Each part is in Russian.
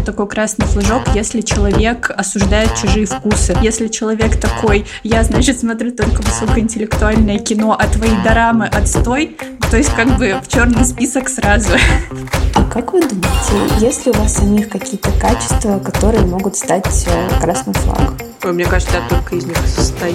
меня такой красный флажок, если человек осуждает чужие вкусы. Если человек такой, я, значит, смотрю только высокоинтеллектуальное кино, а твои дорамы отстой, то есть как бы в черный список сразу. А как вы думаете, есть ли у вас самих какие-то качества, которые могут стать э, красным флагом? Мне кажется, я только из них состою.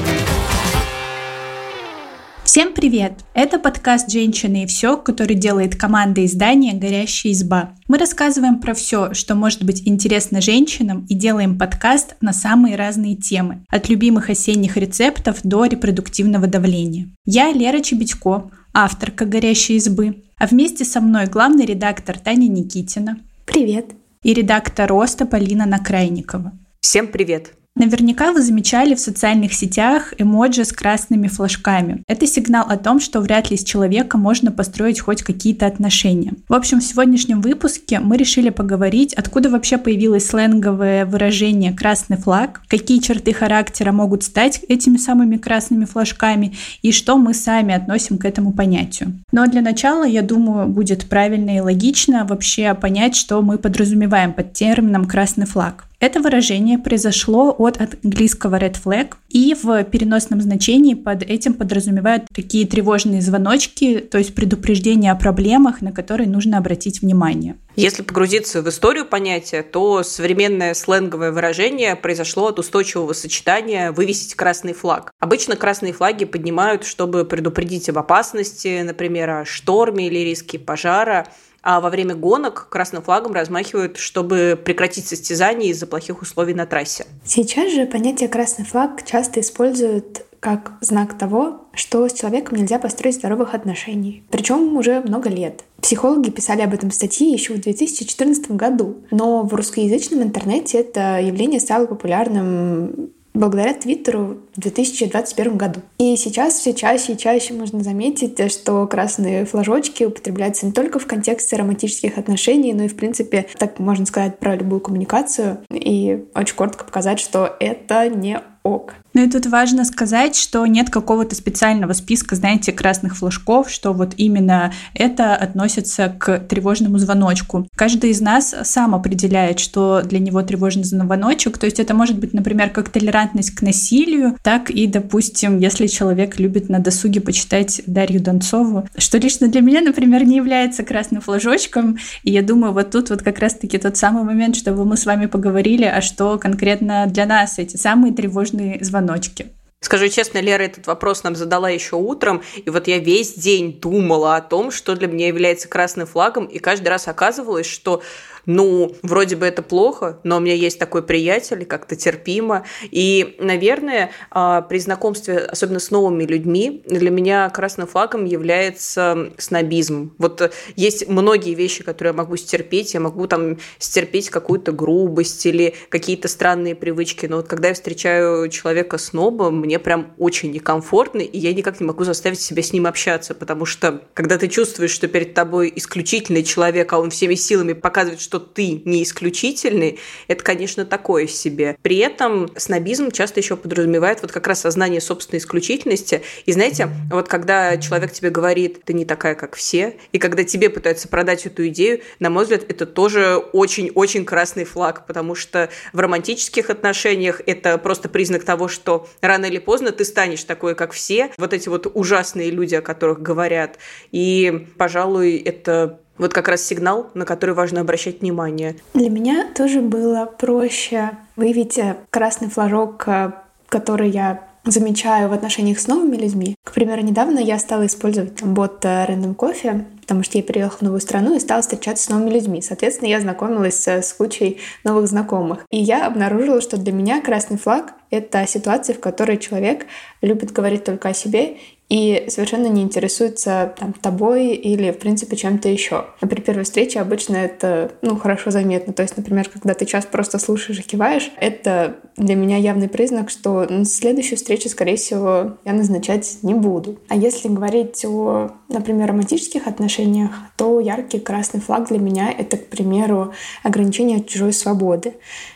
Всем привет! Это подкаст «Женщины и все», который делает команда издания «Горящая изба». Мы рассказываем про все, что может быть интересно женщинам и делаем подкаст на самые разные темы, от любимых осенних рецептов до репродуктивного давления. Я Лера Чебедько, авторка «Горящей избы», а вместе со мной главный редактор Таня Никитина. Привет! И редактор «Роста» Полина Накрайникова. Всем привет! Наверняка вы замечали в социальных сетях эмоджи с красными флажками. Это сигнал о том, что вряд ли с человеком можно построить хоть какие-то отношения. В общем, в сегодняшнем выпуске мы решили поговорить, откуда вообще появилось сленговое выражение «красный флаг», какие черты характера могут стать этими самыми красными флажками и что мы сами относим к этому понятию. Но для начала, я думаю, будет правильно и логично вообще понять, что мы подразумеваем под термином «красный флаг». Это выражение произошло от английского red flag, и в переносном значении под этим подразумевают такие тревожные звоночки, то есть предупреждение о проблемах, на которые нужно обратить внимание. Если погрузиться в историю понятия, то современное сленговое выражение произошло от устойчивого сочетания «вывесить красный флаг». Обычно красные флаги поднимают, чтобы предупредить об опасности, например, о шторме или риске пожара – а во время гонок красным флагом размахивают, чтобы прекратить состязание из-за плохих условий на трассе. Сейчас же понятие «красный флаг» часто используют как знак того, что с человеком нельзя построить здоровых отношений. Причем уже много лет. Психологи писали об этом статьи еще в 2014 году. Но в русскоязычном интернете это явление стало популярным благодаря Твиттеру в 2021 году. И сейчас все чаще и чаще можно заметить, что красные флажочки употребляются не только в контексте романтических отношений, но и, в принципе, так можно сказать про любую коммуникацию. И очень коротко показать, что это не ок. Ну и тут важно сказать, что нет какого-то специального списка, знаете, красных флажков, что вот именно это относится к тревожному звоночку. Каждый из нас сам определяет, что для него тревожный звоночек. То есть это может быть, например, как толерантность к насилию, так и, допустим, если человек любит на досуге почитать Дарью Донцову, что лично для меня, например, не является красным флажочком. И я думаю, вот тут вот как раз-таки тот самый момент, чтобы мы с вами поговорили, а что конкретно для нас эти самые тревожные звоночки звоночки. Скажу честно, Лера этот вопрос нам задала еще утром, и вот я весь день думала о том, что для меня является красным флагом, и каждый раз оказывалось, что ну, вроде бы это плохо, но у меня есть такой приятель, как-то терпимо. И, наверное, а, при знакомстве, особенно с новыми людьми, для меня красным флагом является снобизм. Вот есть многие вещи, которые я могу стерпеть. Я могу там стерпеть какую-то грубость или какие-то странные привычки. Но вот когда я встречаю человека сноба, мне прям очень некомфортно, и я никак не могу заставить себя с ним общаться, потому что когда ты чувствуешь, что перед тобой исключительный человек, а он всеми силами показывает, что что ты не исключительный, это, конечно, такое себе. При этом снобизм часто еще подразумевает вот как раз сознание собственной исключительности. И знаете, вот когда человек тебе говорит, ты не такая, как все, и когда тебе пытаются продать эту идею, на мой взгляд, это тоже очень-очень красный флаг, потому что в романтических отношениях это просто признак того, что рано или поздно ты станешь такой, как все, вот эти вот ужасные люди, о которых говорят. И, пожалуй, это вот как раз сигнал, на который важно обращать внимание. Для меня тоже было проще выявить э, красный флажок, э, который я замечаю в отношениях с новыми людьми. К примеру, недавно я стала использовать там бот э, Random Coffee, потому что я переехала в новую страну и стала встречаться с новыми людьми. Соответственно, я знакомилась с кучей новых знакомых. И я обнаружила, что для меня красный флаг — это ситуация, в которой человек любит говорить только о себе и совершенно не интересуется там, тобой или, в принципе, чем-то еще. А при первой встрече обычно это ну, хорошо заметно. То есть, например, когда ты час просто слушаешь и киваешь, это для меня явный признак, что следующую встречу, скорее всего, я назначать не буду. А если говорить о, например, романтических отношениях, то яркий красный флаг для меня — это, к примеру, ограничение чужой свободы.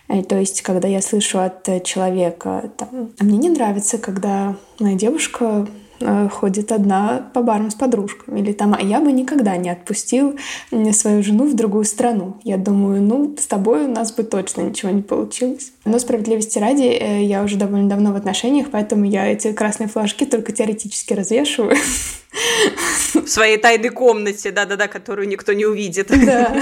Э, то есть, когда я слышу от человека, там, а мне не нравится, когда моя девушка ходит одна по барам с подружками. Или там, а я бы никогда не отпустил свою жену в другую страну. Я думаю, ну, с тобой у нас бы точно ничего не получилось. Но справедливости ради, э, я уже довольно давно в отношениях, поэтому я эти красные флажки только теоретически развешиваю. В своей тайной комнате, да-да-да, которую никто не увидит. Да.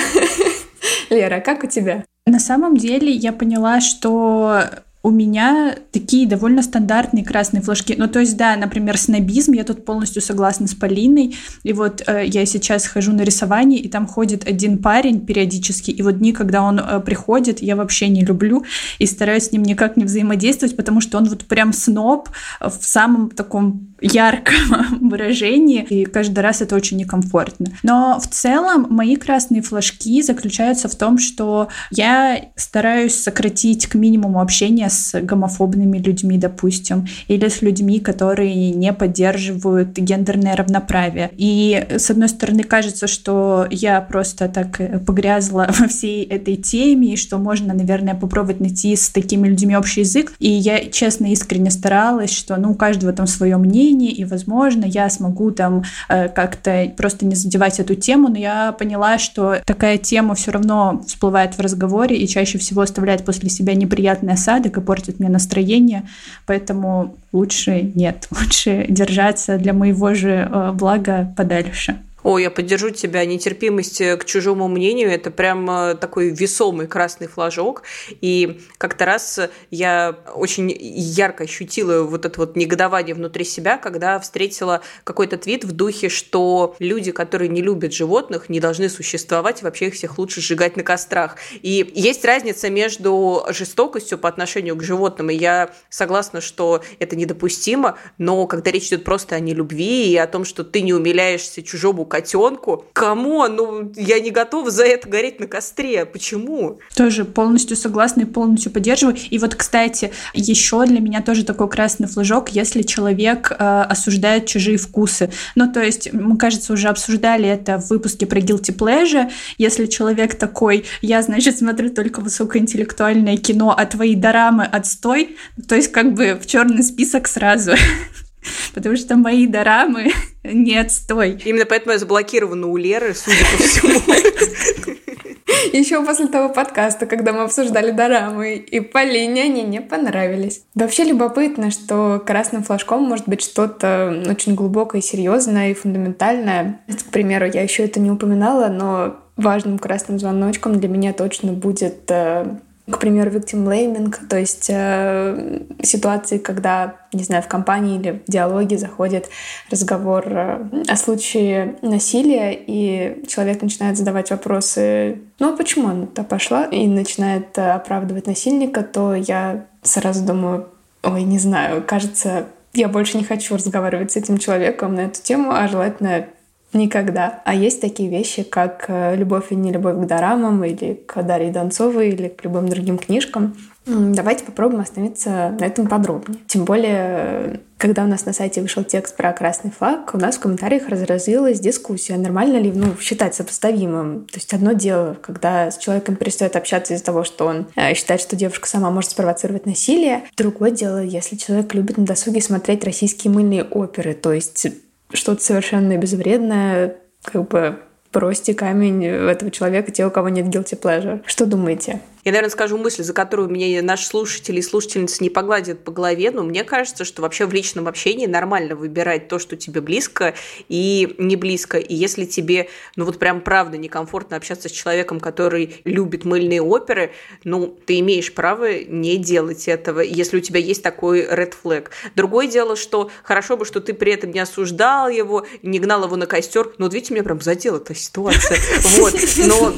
Лера, как у тебя? На самом деле я поняла, что у меня такие довольно стандартные красные флажки. Ну, то есть, да, например, снобизм, я тут полностью согласна с Полиной. И вот э, я сейчас хожу на рисование, и там ходит один парень периодически, и вот дни, когда он э, приходит, я вообще не люблю и стараюсь с ним никак не взаимодействовать, потому что он вот прям сноб в самом таком ярком выражении, и каждый раз это очень некомфортно. Но в целом мои красные флажки заключаются в том, что я стараюсь сократить к минимуму общение с гомофобными людьми, допустим, или с людьми, которые не поддерживают гендерное равноправие. И, с одной стороны, кажется, что я просто так э, погрязла во всей этой теме, и что можно, наверное, попробовать найти с такими людьми общий язык. И я, честно, искренне старалась, что, ну, у каждого там свое мнение, и, возможно, я смогу там э, как-то просто не задевать эту тему, но я поняла, что такая тема все равно всплывает в разговоре и чаще всего оставляет после себя неприятный осадок, и портит мне настроение, поэтому лучше нет, лучше держаться для моего же э, блага подальше. О, я поддержу тебя. Нетерпимость к чужому мнению – это прям э, такой весомый красный флажок. И как-то раз я очень ярко ощутила вот это вот негодование внутри себя, когда встретила какой-то твит в духе, что люди, которые не любят животных, не должны существовать, вообще их всех лучше сжигать на кострах. И есть разница между жестокостью по отношению к животным, и я согласна, что это недопустимо, но когда речь идет просто о нелюбви и о том, что ты не умиляешься чужому котенку. Кому? Ну, я не готова за это гореть на костре. Почему? Тоже полностью согласна и полностью поддерживаю. И вот, кстати, еще для меня тоже такой красный флажок, если человек э, осуждает чужие вкусы. Ну, то есть, мы, кажется, уже обсуждали это в выпуске про guilty pleasure. Если человек такой, я, значит, смотрю только высокоинтеллектуальное кино, а твои дорамы отстой, то есть как бы в черный список сразу. Потому что мои дорамы не отстой. Именно поэтому я заблокирована у Леры, судя по всему. Еще после того подкаста, когда мы обсуждали дорамы, и Полине они не понравились. вообще любопытно, что красным флажком может быть что-то очень глубокое, серьезное и фундаментальное. К примеру, я еще это не упоминала, но важным красным звоночком для меня точно будет э, к примеру, victim blaming, то есть э, ситуации, когда, не знаю, в компании или в диалоге заходит разговор э, о случае насилия, и человек начинает задавать вопросы, ну а почему она-то пошла, и начинает э, оправдывать насильника, то я сразу думаю, ой, не знаю, кажется, я больше не хочу разговаривать с этим человеком на эту тему, а желательно Никогда. А есть такие вещи, как э, «Любовь и не любовь к дорамам» или к Дарье Донцовой или к любым другим книжкам. Давайте попробуем остановиться на этом подробнее. Тем более, когда у нас на сайте вышел текст про красный флаг, у нас в комментариях разразилась дискуссия, нормально ли ну, считать сопоставимым. То есть одно дело, когда с человеком перестает общаться из-за того, что он э, считает, что девушка сама может спровоцировать насилие. Другое дело, если человек любит на досуге смотреть российские мыльные оперы, то есть что-то совершенно безвредное, как бы бросьте камень в этого человека, те, у кого нет guilty pleasure. Что думаете? Я, наверное, скажу мысль, за которую мне наши слушатели и слушательницы не погладят по голове, но мне кажется, что вообще в личном общении нормально выбирать то, что тебе близко и не близко. И если тебе, ну вот прям правда некомфортно общаться с человеком, который любит мыльные оперы, ну, ты имеешь право не делать этого, если у тебя есть такой red flag. Другое дело, что хорошо бы, что ты при этом не осуждал его, не гнал его на костер, но вот видите, меня прям задела эта ситуация. Вот. Но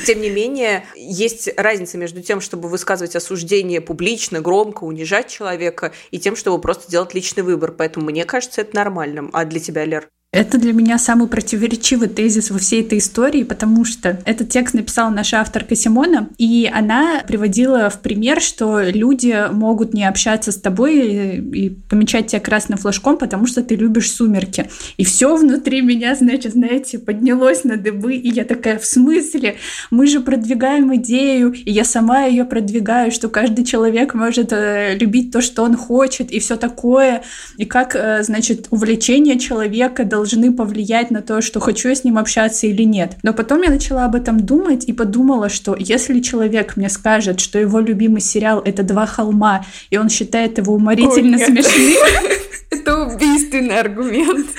тем не менее, есть разница между тем, чтобы высказывать осуждение публично, громко, унижать человека, и тем, чтобы просто делать личный выбор. Поэтому мне кажется это нормальным. А для тебя, Лер? Это для меня самый противоречивый тезис во всей этой истории, потому что этот текст написала наша авторка Симона, и она приводила в пример, что люди могут не общаться с тобой и помечать тебя красным флажком, потому что ты любишь сумерки. И все внутри меня, значит, знаете, поднялось на дыбы, и я такая, в смысле? Мы же продвигаем идею, и я сама ее продвигаю, что каждый человек может э, любить то, что он хочет, и все такое. И как, э, значит, увлечение человека должны повлиять на то, что хочу я с ним общаться или нет. Но потом я начала об этом думать и подумала, что если человек мне скажет, что его любимый сериал это «Два холма», и он считает его уморительно Ой, смешным... Это убийственный аргумент.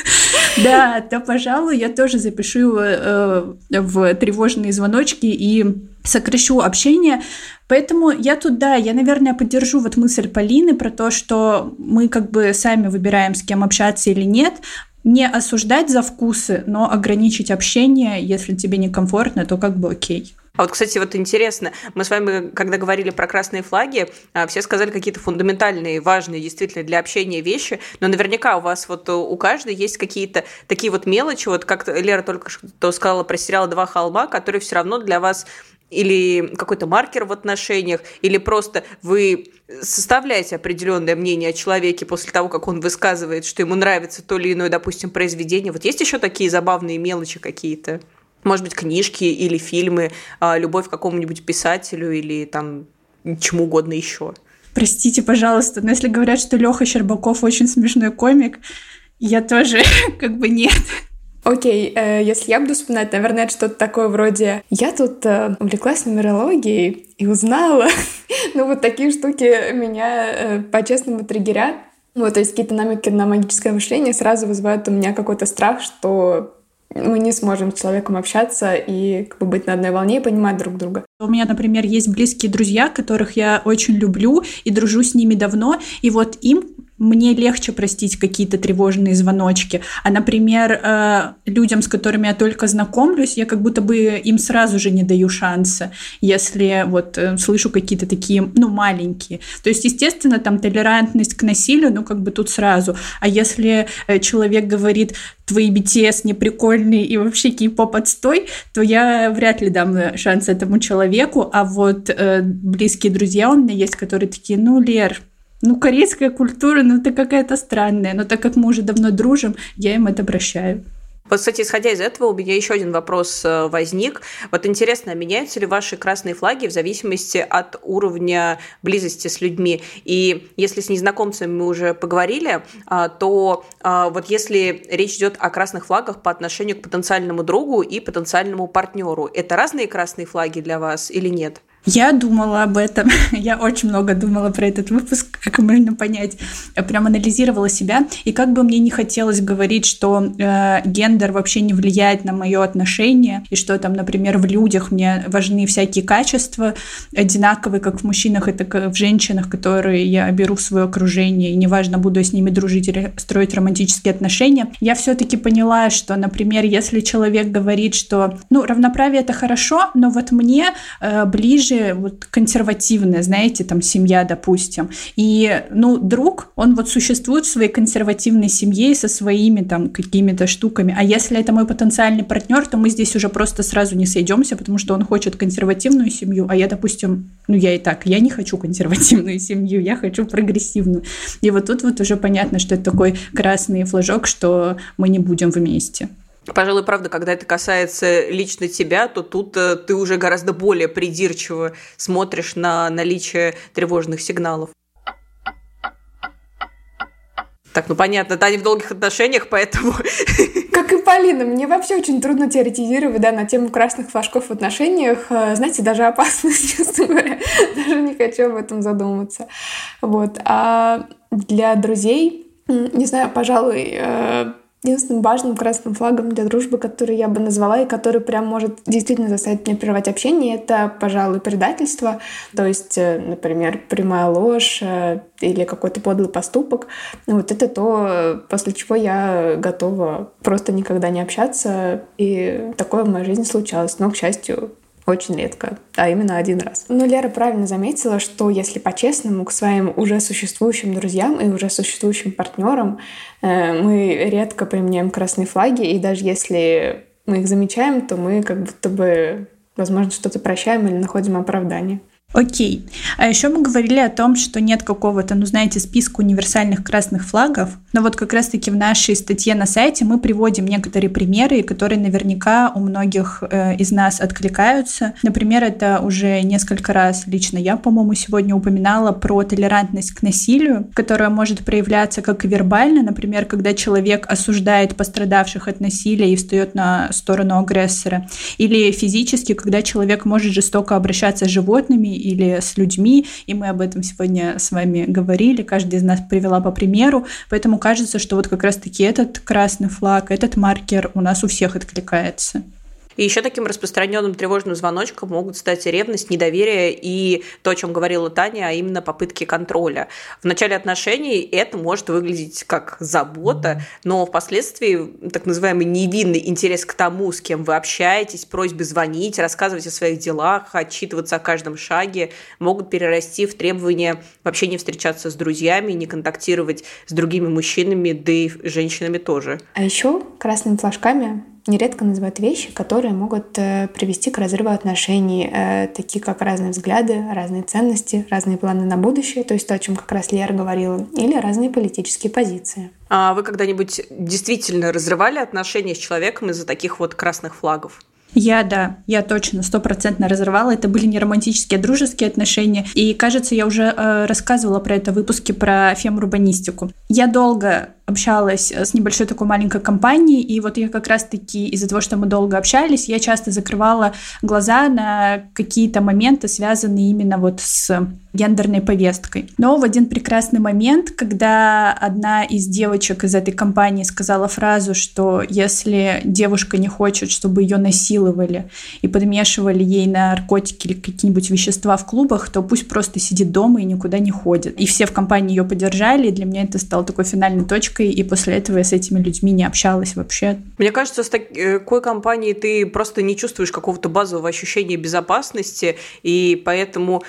Да, то, пожалуй, я тоже запишу его э, в тревожные звоночки и сокращу общение. Поэтому я тут, да, я, наверное, поддержу вот мысль Полины про то, что мы как бы сами выбираем, с кем общаться или нет, не осуждать за вкусы, но ограничить общение, если тебе некомфортно, то как бы окей. А вот, кстати, вот интересно, мы с вами, когда говорили про красные флаги, а, все сказали какие-то фундаментальные, важные действительно для общения вещи, но наверняка у вас вот у каждой есть какие-то такие вот мелочи, вот как Лера только что сказала про сериал «Два холма», которые все равно для вас или какой-то маркер в отношениях, или просто вы составляете определенное мнение о человеке после того, как он высказывает, что ему нравится то или иное, допустим, произведение. Вот есть еще такие забавные мелочи какие-то? Может быть, книжки или фильмы, а, любовь к какому-нибудь писателю или там чему угодно еще. Простите, пожалуйста, но если говорят, что Леха Щербаков очень смешной комик, я тоже как бы нет. Окей, э, если я буду вспоминать, наверное, это что-то такое вроде «Я тут э, увлеклась нумерологией и узнала». ну, вот такие штуки меня э, по-честному триггерят. Вот, то есть какие-то намеки на магическое мышление сразу вызывают у меня какой-то страх, что мы не сможем с человеком общаться и как бы быть на одной волне и понимать друг друга. У меня, например, есть близкие друзья, которых я очень люблю и дружу с ними давно, и вот им мне легче простить какие-то тревожные звоночки. А, например, э, людям, с которыми я только знакомлюсь, я как будто бы им сразу же не даю шанса, если вот э, слышу какие-то такие, ну, маленькие. То есть, естественно, там толерантность к насилию, ну, как бы тут сразу. А если э, человек говорит, твои BTS не прикольные и вообще кей-поп отстой, то я вряд ли дам шанс этому человеку. А вот близкие друзья у меня есть, которые такие, ну, Лер, ну, корейская культура, ну, это какая-то странная. Но так как мы уже давно дружим, я им это прощаю. Вот, кстати, исходя из этого, у меня еще один вопрос э, возник. Вот интересно, меняются ли ваши красные флаги в зависимости от уровня близости с людьми? И если с незнакомцами мы уже поговорили, а, то а, вот если речь идет о красных флагах по отношению к потенциальному другу и потенциальному партнеру, это разные красные флаги для вас или нет? Я думала об этом, я очень много думала про этот выпуск, как можно понять. Я прям анализировала себя, и как бы мне не хотелось говорить, что э, гендер вообще не влияет на мое отношение, и что там, например, в людях мне важны всякие качества одинаковые, как в мужчинах, и так в женщинах, которые я беру в свое окружение, и неважно, буду я с ними дружить или строить романтические отношения. Я все-таки поняла, что, например, если человек говорит, что, ну, равноправие это хорошо, но вот мне э, ближе ближе вот консервативная, знаете, там семья, допустим. И, ну, друг, он вот существует в своей консервативной семье со своими там какими-то штуками. А если это мой потенциальный партнер, то мы здесь уже просто сразу не сойдемся, потому что он хочет консервативную семью, а я, допустим, ну, я и так, я не хочу консервативную семью, я хочу прогрессивную. И вот тут вот уже понятно, что это такой красный флажок, что мы не будем вместе. Пожалуй, правда, когда это касается лично тебя, то тут э, ты уже гораздо более придирчиво смотришь на наличие тревожных сигналов. Так, ну понятно, Таня в долгих отношениях, поэтому... Как и Полина, мне вообще очень трудно теоретизировать, да, на тему красных флажков в отношениях. Э, знаете, даже опасно, честно говоря. Даже не хочу об этом задумываться. Вот. А для друзей, не знаю, пожалуй, э, Единственным важным красным флагом для дружбы, который я бы назвала и который прям может действительно заставить меня прервать общение, это, пожалуй, предательство. То есть, э, например, прямая ложь э, или какой-то подлый поступок. Ну, вот это то, после чего я готова просто никогда не общаться. И такое в моей жизни случалось. Но, к счастью, очень редко, а именно один раз. Но Лера правильно заметила, что если по-честному к своим уже существующим друзьям и уже существующим партнерам э, мы редко применяем красные флаги, и даже если мы их замечаем, то мы как будто бы, возможно, что-то прощаем или находим оправдание. Окей. А еще мы говорили о том, что нет какого-то, ну знаете, списка универсальных красных флагов. Но вот как раз-таки в нашей статье на сайте мы приводим некоторые примеры, которые наверняка у многих э, из нас откликаются. Например, это уже несколько раз лично я, по-моему, сегодня упоминала про толерантность к насилию, которая может проявляться как и вербально, например, когда человек осуждает пострадавших от насилия и встает на сторону агрессора, или физически, когда человек может жестоко обращаться с животными или с людьми, и мы об этом сегодня с вами говорили, каждый из нас привела по примеру, поэтому кажется, что вот как раз-таки этот красный флаг, этот маркер у нас у всех откликается. И еще таким распространенным тревожным звоночком могут стать ревность, недоверие и то, о чем говорила Таня, а именно попытки контроля. В начале отношений это может выглядеть как забота, но впоследствии так называемый невинный интерес к тому, с кем вы общаетесь, просьбы звонить, рассказывать о своих делах, отчитываться о каждом шаге, могут перерасти в требование вообще не встречаться с друзьями, не контактировать с другими мужчинами, да и женщинами тоже. А еще красными флажками нередко называют вещи, которые могут э, привести к разрыву отношений, э, такие как разные взгляды, разные ценности, разные планы на будущее, то есть то, о чем как раз Лера говорила, или разные политические позиции. А вы когда-нибудь действительно разрывали отношения с человеком из-за таких вот красных флагов? Я, да, я точно стопроцентно разорвала. Это были не романтические, а дружеские отношения. И, кажется, я уже э, рассказывала про это в выпуске про фемурбанистику. Я долго общалась с небольшой такой маленькой компанией, и вот я как раз-таки из-за того, что мы долго общались, я часто закрывала глаза на какие-то моменты, связанные именно вот с гендерной повесткой. Но в один прекрасный момент, когда одна из девочек из этой компании сказала фразу, что если девушка не хочет, чтобы ее насиловали и подмешивали ей наркотики или какие-нибудь вещества в клубах, то пусть просто сидит дома и никуда не ходит. И все в компании ее поддержали, и для меня это стало такой финальной точкой, и после этого я с этими людьми не общалась вообще. Мне кажется, с такой компанией ты просто не чувствуешь какого-то базового ощущения безопасности, и поэтому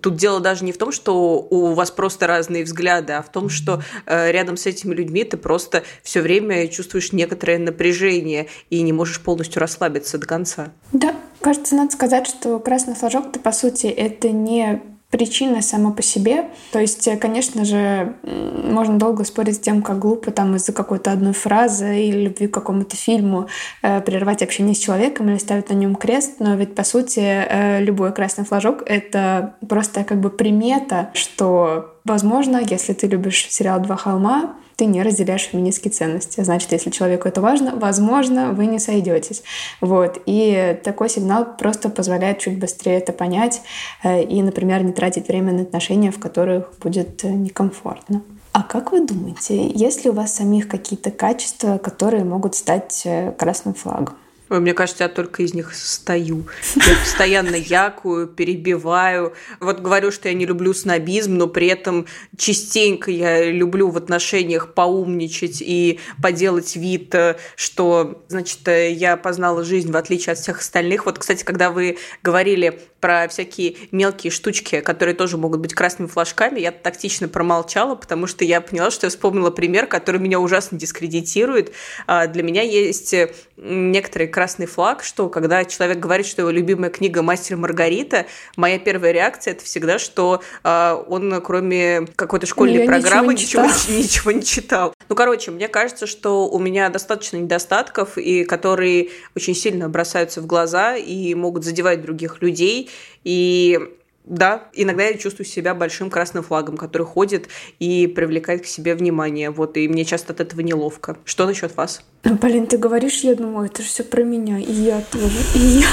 тут дело даже не в том, что у вас просто разные взгляды, а в том, что э, рядом с этими людьми ты просто все время чувствуешь некоторое напряжение и не можешь полностью расслабиться до конца. Да, кажется, надо сказать, что красный флажок-то, по сути, это не причина сама по себе. То есть, э, конечно же, можно долго спорить с тем, как глупо там из-за какой-то одной фразы или любви к какому-то фильму э, прервать общение с человеком или ставить на нем крест, но ведь, по сути, э, любой красный флажок — это просто как бы примета, что, возможно, если ты любишь сериал «Два холма», ты не разделяешь феминистские ценности. Значит, если человеку это важно, возможно, вы не сойдетесь. Вот. И такой сигнал просто позволяет чуть быстрее это понять э, и, например, не тратить время на отношения, в которых будет э, некомфортно. А как вы думаете, есть ли у вас самих какие-то качества, которые могут стать э, красным флагом? Мне кажется, я только из них состою. Я постоянно якую, перебиваю. Вот говорю, что я не люблю снобизм, но при этом частенько я люблю в отношениях поумничать и поделать вид, э, что, значит, э, я познала жизнь в отличие от всех остальных. Вот, кстати, когда вы говорили про всякие мелкие штучки, которые тоже могут быть красными флажками, я тактично промолчала, потому что я поняла, что я вспомнила пример, который меня ужасно дискредитирует. А, для меня есть некоторые красный флаг, что когда человек говорит, что его любимая книга «Мастер Маргарита», моя первая реакция это всегда, что э, он кроме какой-то школьной Я программы ничего не, ничего, ничего не читал. Ну, короче, мне кажется, что у меня достаточно недостатков, и которые очень сильно бросаются в глаза и могут задевать других людей. И да, иногда я чувствую себя большим красным флагом, который ходит и привлекает к себе внимание. Вот, и мне часто от этого неловко. Что насчет вас? Ну, Полин, ты говоришь, я думаю, это же все про меня, и я тоже, и я.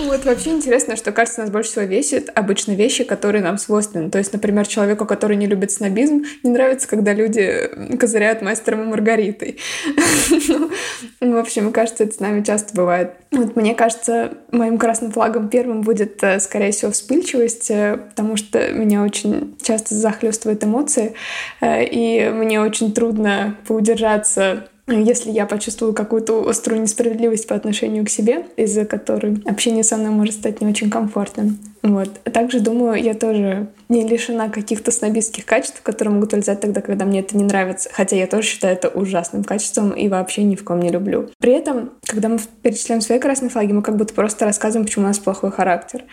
Вот вообще интересно, что, кажется, нас больше всего весит обычно вещи, которые нам свойственны. То есть, например, человеку, который не любит снобизм, не нравится, когда люди козыряют мастером и Маргаритой. Ну, в общем, кажется, это с нами часто бывает. Вот мне кажется, моим красным флагом первым будет, э, скорее всего, вспыльчивость, э, потому что меня очень часто захлестывают эмоции, э, и мне очень трудно поудержаться если я почувствую какую-то острую несправедливость по отношению к себе, из-за которой общение со мной может стать не очень комфортным. Вот. Также, думаю, я тоже не лишена каких-то снобистских качеств, которые могут вылезать тогда, когда мне это не нравится. Хотя я тоже считаю это ужасным качеством и вообще ни в ком не люблю. При этом, когда мы перечисляем свои красные флаги, мы как будто просто рассказываем, почему у нас плохой характер.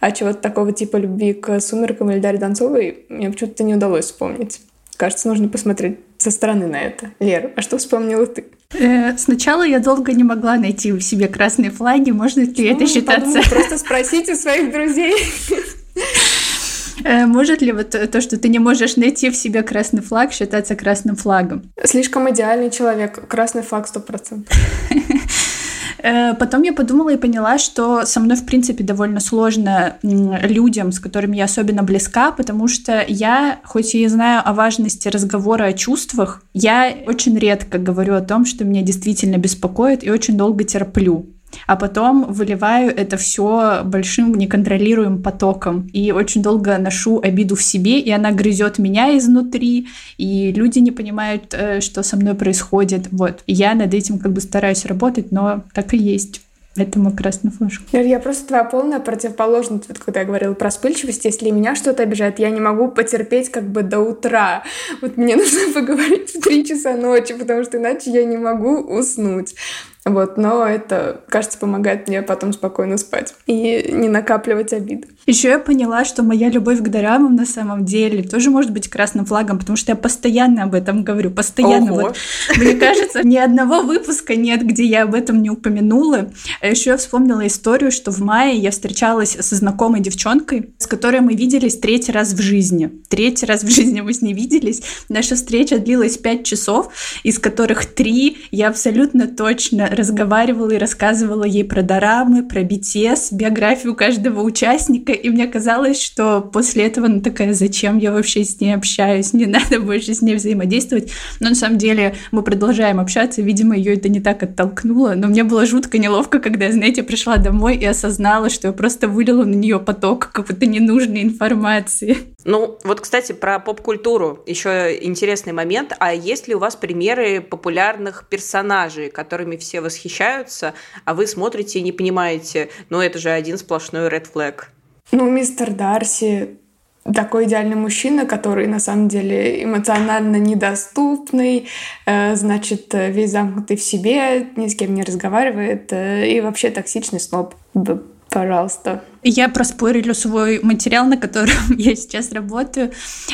А чего-то такого типа любви к «Сумеркам» или Дарье Донцовой мне почему-то не удалось вспомнить. Кажется, нужно посмотреть со стороны на это. Лер, а что вспомнила ты? Э, сначала я долго не могла найти в себе красные флаги. Можно ли это считаться? Подумать, просто спросите своих друзей. Э, может ли вот то, что ты не можешь найти в себе красный флаг, считаться красным флагом? Слишком идеальный человек. Красный флаг сто процентов. Э, потом я подумала и поняла, что со мной, в принципе, довольно сложно людям, с которыми я особенно близка, потому что я, хоть и знаю о важности разговора о чувствах, я очень редко говорю о том, что меня действительно беспокоит, и очень долго терплю а потом выливаю это все большим неконтролируемым потоком и очень долго ношу обиду в себе, и она грызет меня изнутри, и люди не понимают, э, что со мной происходит. Вот. я над этим как бы стараюсь работать, но так и есть. Это мой красный флажок. Я просто твоя полная противоположность, вот когда я говорила про вспыльчивость. Если меня что-то обижает, я не могу потерпеть как бы до утра. Вот мне нужно поговорить в три часа ночи, потому что иначе я не могу уснуть. Вот, но это, кажется, помогает мне потом спокойно спать и не накапливать обиды. Еще я поняла, что моя любовь к дорамам на самом деле тоже может быть красным флагом, потому что я постоянно об этом говорю, постоянно. Вот, мне кажется, ни одного выпуска нет, где я об этом не упомянула. А еще я вспомнила историю, что в мае я встречалась со знакомой девчонкой, с которой мы виделись третий раз в жизни. Третий раз в жизни мы с ней виделись. Наша встреча длилась пять часов, из которых три я абсолютно точно разговаривала и рассказывала ей про дорамы, про BTS, биографию каждого участника, и мне казалось, что после этого она такая, зачем я вообще с ней общаюсь, не надо больше с ней взаимодействовать. Но на самом деле мы продолжаем общаться, видимо, ее это не так оттолкнуло, но мне было жутко неловко, когда я, знаете, пришла домой и осознала, что я просто вылила на нее поток какой-то ненужной информации. Ну, вот, кстати, про поп-культуру еще интересный момент. А есть ли у вас примеры популярных персонажей, которыми все восхищаются, а вы смотрите и не понимаете, ну, это же один сплошной red flag? Ну, мистер Дарси такой идеальный мужчина, который на самом деле эмоционально недоступный, э, значит, весь замкнутый в себе, ни с кем не разговаривает э, и вообще токсичный сноб. Пожалуйста. Я проспорилю свой материал, на котором я сейчас работаю.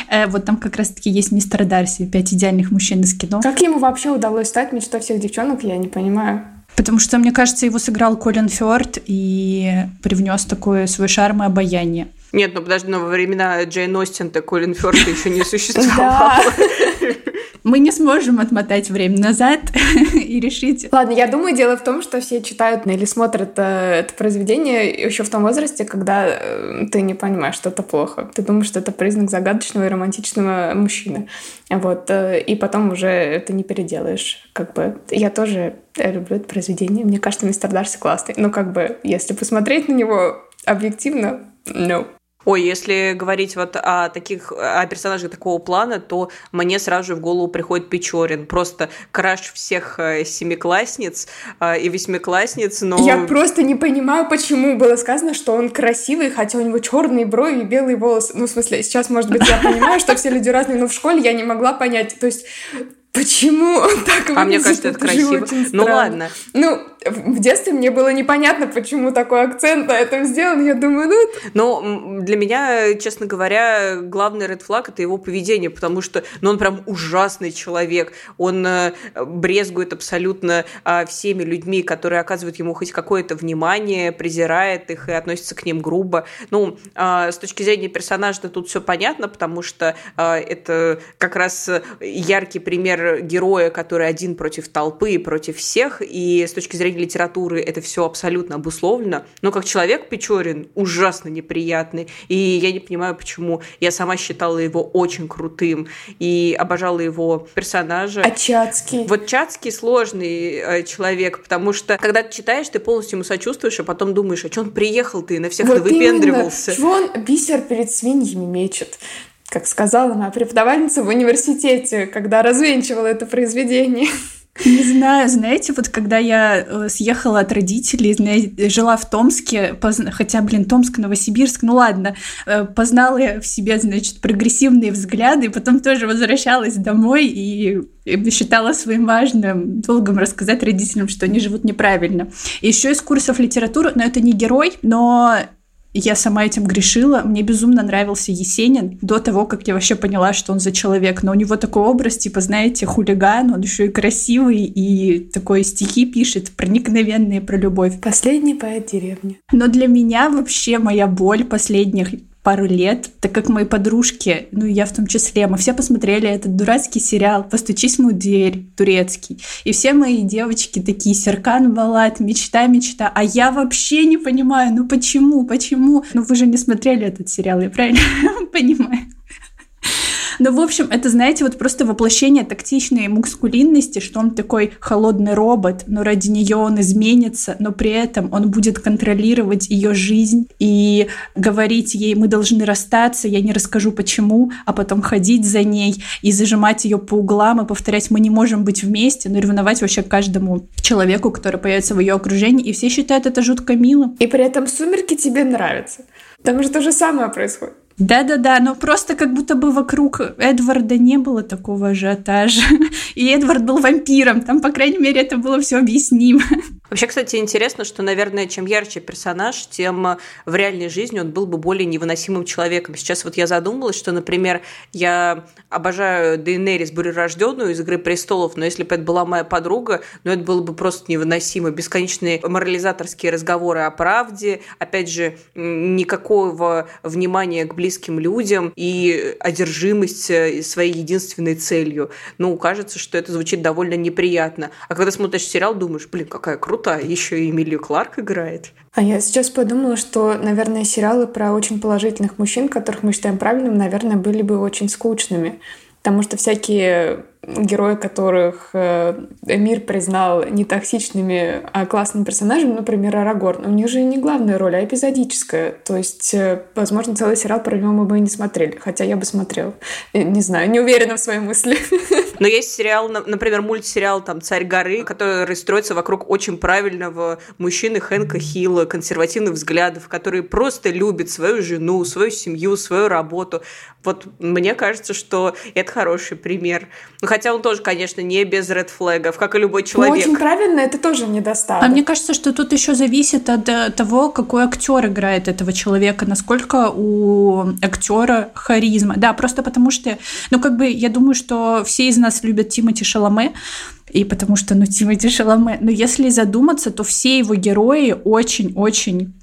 Э, вот там как раз-таки есть мистер Дарси, пять идеальных мужчин из кино. Как ему вообще удалось стать мечтой всех девчонок, я не понимаю. Потому что, мне кажется, его сыграл Колин Фёрд и привнес такое свой шарм и обаяние. Нет, ну подожди, но во времена Джейн Остин-то Колин Фёрд еще не существовал. Мы не сможем отмотать время назад и решить. Ладно, я думаю, дело в том, что все читают или смотрят э, это произведение еще в том возрасте, когда э, ты не понимаешь, что это плохо. Ты думаешь, что это признак загадочного и романтичного мужчины. Вот. Э, и потом уже это не переделаешь. Как бы я тоже люблю это произведение. Мне кажется, мистер Дарси классный. Но как бы, если посмотреть на него объективно, no. Ой, если говорить вот о таких, о персонажах такого плана, то мне сразу же в голову приходит Печорин. Просто краш всех э, семиклассниц э, и восьмиклассниц, но... Я просто не понимаю, почему было сказано, что он красивый, хотя у него черные брови и белые волосы. Ну, в смысле, сейчас, может быть, я понимаю, что все люди разные, но в школе я не могла понять. То есть Почему он так выглядит? А мне кажется, это, это красиво. Ну ладно. Ну, в детстве мне было непонятно, почему такой акцент на этом сделан. Я думаю, ну... Но для меня, честно говоря, главный red flag — это его поведение, потому что ну, он прям ужасный человек. Он э, брезгует абсолютно э, всеми людьми, которые оказывают ему хоть какое-то внимание, презирает их и относится к ним грубо. Ну, э, с точки зрения персонажа тут все понятно, потому что э, это как раз яркий пример героя, который один против толпы против всех, и с точки зрения литературы это все абсолютно обусловлено, но как человек Печорин ужасно неприятный, и я не понимаю, почему. Я сама считала его очень крутым и обожала его персонажа. А Чацкий? Вот Чацкий сложный э, человек, потому что когда ты читаешь, ты полностью ему сочувствуешь, а потом думаешь, а что он приехал ты на всех вот выпендривался. Чего он бисер перед свиньями мечет? как сказала моя преподавательница в университете, когда развенчивала это произведение. Не знаю, знаете, вот когда я э, съехала от родителей, знаете, жила в Томске, позна... хотя, блин, Томск, Новосибирск, ну ладно, э, познала я в себе, значит, прогрессивные взгляды, потом тоже возвращалась домой и считала своим важным долгом рассказать родителям, что они живут неправильно. Еще из курсов литературы, но это не герой, но я сама этим грешила. Мне безумно нравился Есенин до того, как я вообще поняла, что он за человек. Но у него такой образ, типа, знаете, хулиган, он еще и красивый, и такой стихи пишет, проникновенные про любовь. Последний поэт деревни. Но для меня вообще моя боль последних пару лет, так как мои подружки, ну я в том числе, мы все посмотрели этот дурацкий сериал «Постучись в мою дверь» турецкий. И все мои девочки такие «Серкан Балат», «Мечта, мечта». А я вообще не понимаю, ну почему, почему? Ну вы же не смотрели этот сериал, я правильно понимаю? Ну, в общем, это, знаете, вот просто воплощение тактичной мускулинности, что он такой холодный робот, но ради нее он изменится, но при этом он будет контролировать ее жизнь и говорить ей, мы должны расстаться, я не расскажу почему, а потом ходить за ней и зажимать ее по углам и повторять, мы не можем быть вместе, но ревновать вообще каждому человеку, который появится в ее окружении, и все считают это жутко милым. И при этом сумерки тебе нравятся. Там же то же самое происходит. Да-да-да, но просто как будто бы вокруг Эдварда не было такого ажиотажа. И Эдвард был вампиром, там, по крайней мере, это было все объяснимо. Вообще, кстати, интересно, что, наверное, чем ярче персонаж, тем в реальной жизни он был бы более невыносимым человеком. Сейчас вот я задумалась, что, например, я обожаю Дейнерис Бурерожденную из «Игры престолов», но если бы это была моя подруга, ну, это было бы просто невыносимо. Бесконечные морализаторские разговоры о правде, опять же, никакого внимания к близким людям и одержимость э, своей единственной целью. Ну, кажется, что это звучит довольно неприятно. А когда смотришь сериал, думаешь, блин, какая крутая еще и Эмилию Кларк играет. А я сейчас подумала, что, наверное, сериалы про очень положительных мужчин, которых мы считаем правильным, наверное, были бы очень скучными. Потому что всякие герои, которых э, мир признал не токсичными, а классными персонажами, например, Арагорн, у них же не главная роль, а эпизодическая. То есть, э, возможно, целый сериал про него мы бы и не смотрели, хотя я бы смотрела. Не знаю, не уверена в своей мысли. Но есть сериал, например, мультсериал там «Царь горы», который строится вокруг очень правильного мужчины Хэнка Хилла, консервативных взглядов, который просто любит свою жену, свою семью, свою работу. Вот мне кажется, что это хороший пример. Ну, хотя он тоже, конечно, не без ред флегов, как и любой ну, человек. Но очень правильно, это тоже недостаток. А мне кажется, что тут еще зависит от э, того, какой актер играет этого человека, насколько у актера харизма. Да, просто потому что, ну, как бы, я думаю, что все из нас любят Тимати Шаломе, и потому что, ну, Тимати Шаломе, но если задуматься, то все его герои очень-очень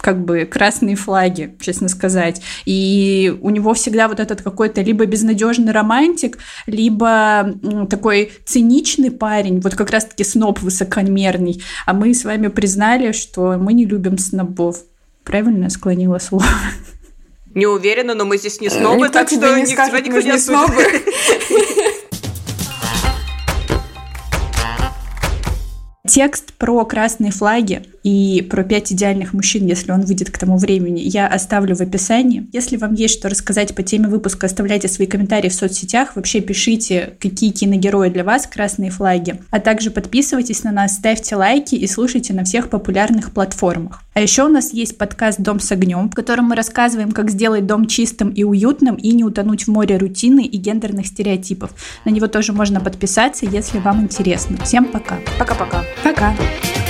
как бы красные флаги, честно сказать. И у него всегда вот этот какой-то либо безнадежный романтик, либо такой циничный парень, вот как раз-таки сноб высокомерный. А мы с вами признали, что мы не любим снобов. Правильно я склонила слово? Не уверена, но мы здесь не снобы, Никто так что не скажет, никто не снобы. Текст про красные флаги и про пять идеальных мужчин, если он выйдет к тому времени, я оставлю в описании. Если вам есть что рассказать по теме выпуска, оставляйте свои комментарии в соцсетях. Вообще пишите, какие киногерои для вас красные флаги. А также подписывайтесь на нас, ставьте лайки и слушайте на всех популярных платформах. А еще у нас есть подкаст «Дом с огнем», в котором мы рассказываем, как сделать дом чистым и уютным и не утонуть в море рутины и гендерных стереотипов. На него тоже можно подписаться, если вам интересно. Всем пока. Пока-пока. Пока. -пока. пока.